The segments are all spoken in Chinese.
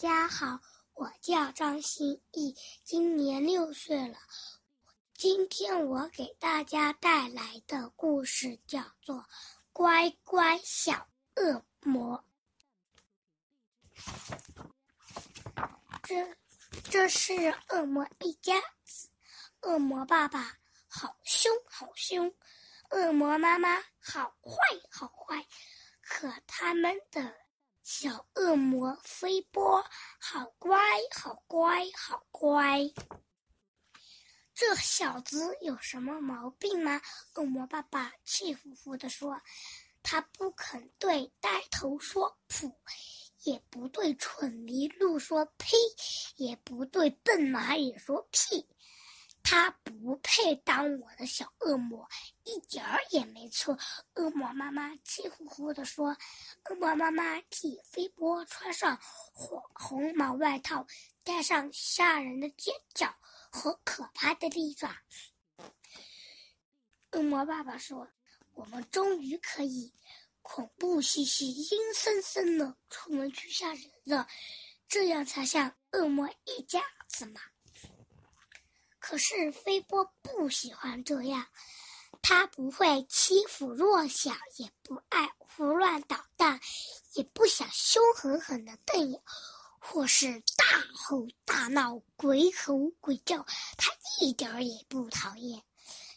家好，我叫张歆艺，今年六岁了。今天我给大家带来的故事叫做《乖乖小恶魔》。这这是恶魔一家子，恶魔爸爸好凶好凶，恶魔妈妈好坏好坏，可他们的。小恶魔飞波，好乖，好乖，好乖。这小子有什么毛病吗？恶魔爸爸气呼呼地说：“他不肯对呆头说噗，也不对蠢麋鹿说呸，也不对笨蚂蚁说屁。”他不配当我的小恶魔，一点儿也没错。恶魔妈妈气呼呼地说：“恶魔妈妈替飞波穿上火红毛外套，戴上吓人的尖角和可怕的利爪。”恶魔爸爸说：“我们终于可以恐怖兮兮、阴森森的出门去吓人了，这样才像恶魔一家子嘛。”可是飞波不喜欢这样，他不会欺负弱小，也不爱胡乱捣蛋，也不想凶狠狠的瞪眼，或是大吼大闹、鬼吼鬼叫，他一点儿也不讨厌。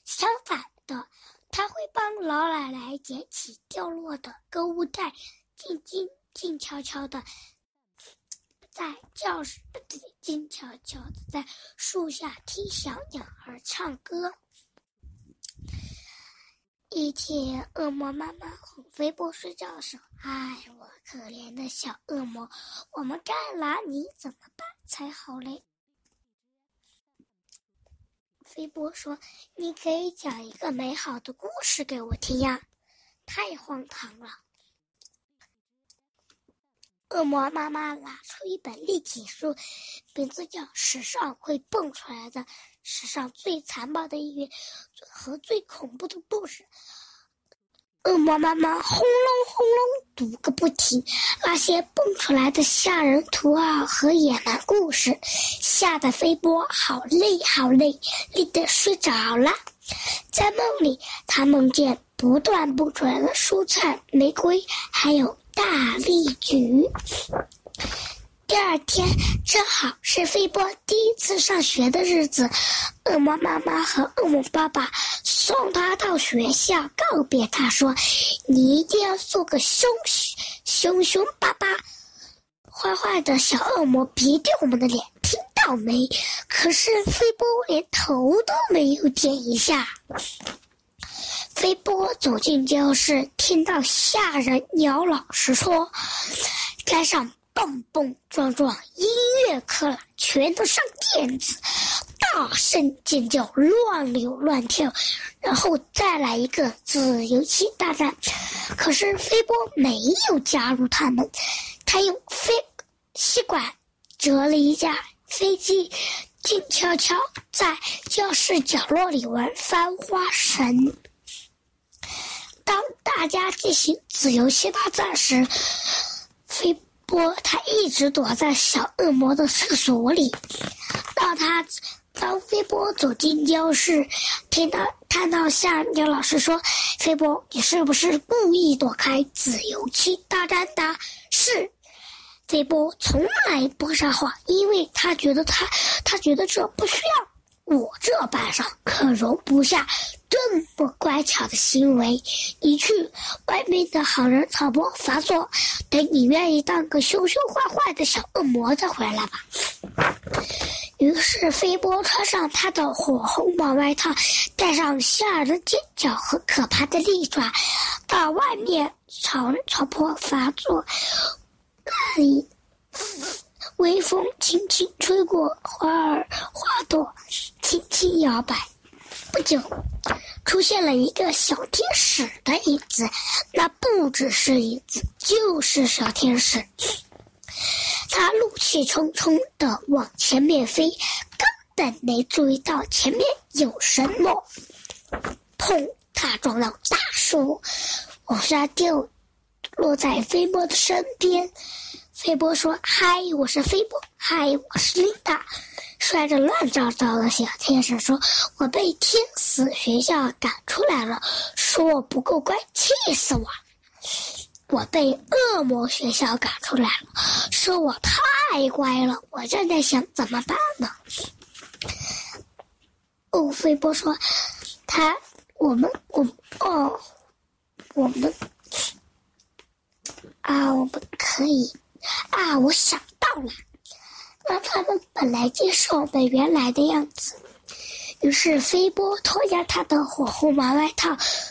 相反的，他会帮老奶奶捡起掉落的购物袋，静静静悄悄的。在教室里静悄悄的在树下听小鸟儿唱歌。一天，恶魔妈妈哄飞波睡觉的时候，哎，我可怜的小恶魔，我们该拿你怎么办才好嘞？飞波说：“你可以讲一个美好的故事给我听呀。”太荒唐了。恶魔妈妈拿出一本立体书，名字叫《史上会蹦出来的史上最残暴的一页和最恐怖的故事》。恶魔妈妈轰隆轰隆读个不停，那些蹦出来的吓人图案和野蛮故事，吓得飞波好累好累，累得睡着了。在梦里，他梦见不断蹦出来的蔬菜、玫瑰，还有。大力举。第二天正好是飞波第一次上学的日子，恶魔妈妈和恶魔爸爸送他到学校，告别他说：“你一定要做个凶凶凶巴巴、坏坏的小恶魔，别丢我们的脸，听到没？”可是飞波连头都没有点一下。飞波走进教室，听到吓人鸟老师说：“该上蹦蹦撞撞，音乐课了，全都上电子，大声尖叫，乱扭乱跳，然后再来一个自由棋大战。”可是飞波没有加入他们，他用飞吸管折了一架飞机，静悄悄在教室角落里玩翻花绳。当大家进行自由气大战时，飞波他一直躲在小恶魔的厕所里。当他当飞波走进教室，听到看到下面老师说：“飞波，你是不是故意躲开自由气大战的？”是，飞波从来不撒谎，因为他觉得他他觉得这不需要。我这班上可容不下这么乖巧的行为。你去外面的好人草坡发作，等你愿意当个凶凶坏坏的小恶魔再回来吧。于是飞波穿上他的火红毛外套，戴上吓人的尖角和可怕的利爪，到外面草草坡发作。那里。微风轻轻吹过花儿，花朵轻轻摇摆。不久，出现了一个小天使的影子，那不只是影子，就是小天使。他怒气冲冲地往前面飞，根本没注意到前面有什么。砰！他撞到大树，往下掉，落在飞波的身边。菲波说：“嗨，我是菲波。嗨，我是琳达。”摔着乱糟糟的小天使说：“我被天使学校赶出来了，说我不够乖，气死我！我被恶魔学校赶出来了，说我太乖了。我正在想怎么办呢。”哦，飞波说：“他，我们，我，哦，我们，啊，我们可以，啊，我想到了。”让他们本来就是我们原来的样子。于是飞波脱下他的火红毛外套，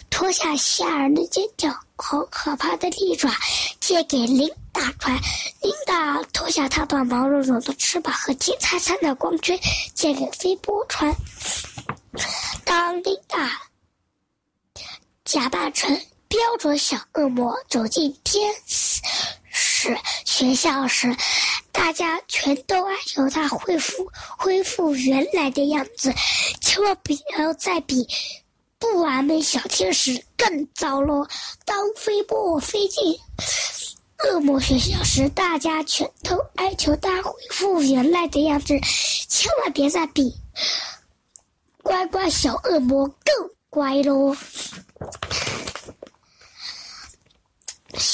脱下吓人的尖角和可怕的利爪，借给琳达穿。琳达脱下她的毛茸茸的翅膀和金灿灿的光圈，借给飞波穿。当琳达假扮成标准小恶魔走进天使学校时，大家全都哀求他恢复恢复原来的样子，千万不要再比不完美小天使更糟了。当飞波飞进恶魔学校时，大家全都哀求他恢复原来的样子，千万别再比乖乖小恶魔更乖喽。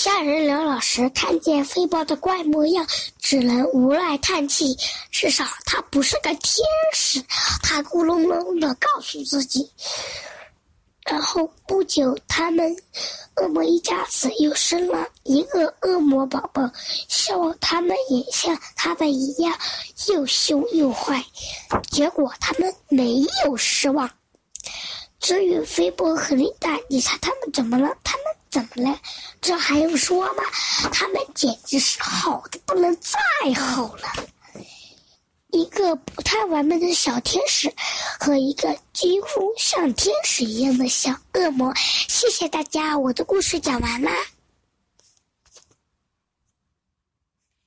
大人刘老师看见飞豹的怪模样，只能无奈叹气。至少他不是个天使，他咕隆隆的告诉自己。然后不久，他们恶魔一家子又生了一个恶魔宝宝，希望他们也像他们一样又凶又坏。结果他们没有失望。至于飞波和琳达，你猜他们怎么了？他们。怎么了？这还用说吗？他们简直是好的不能再好了。一个不太完美的小天使，和一个几乎像天使一样的小恶魔。谢谢大家，我的故事讲完啦。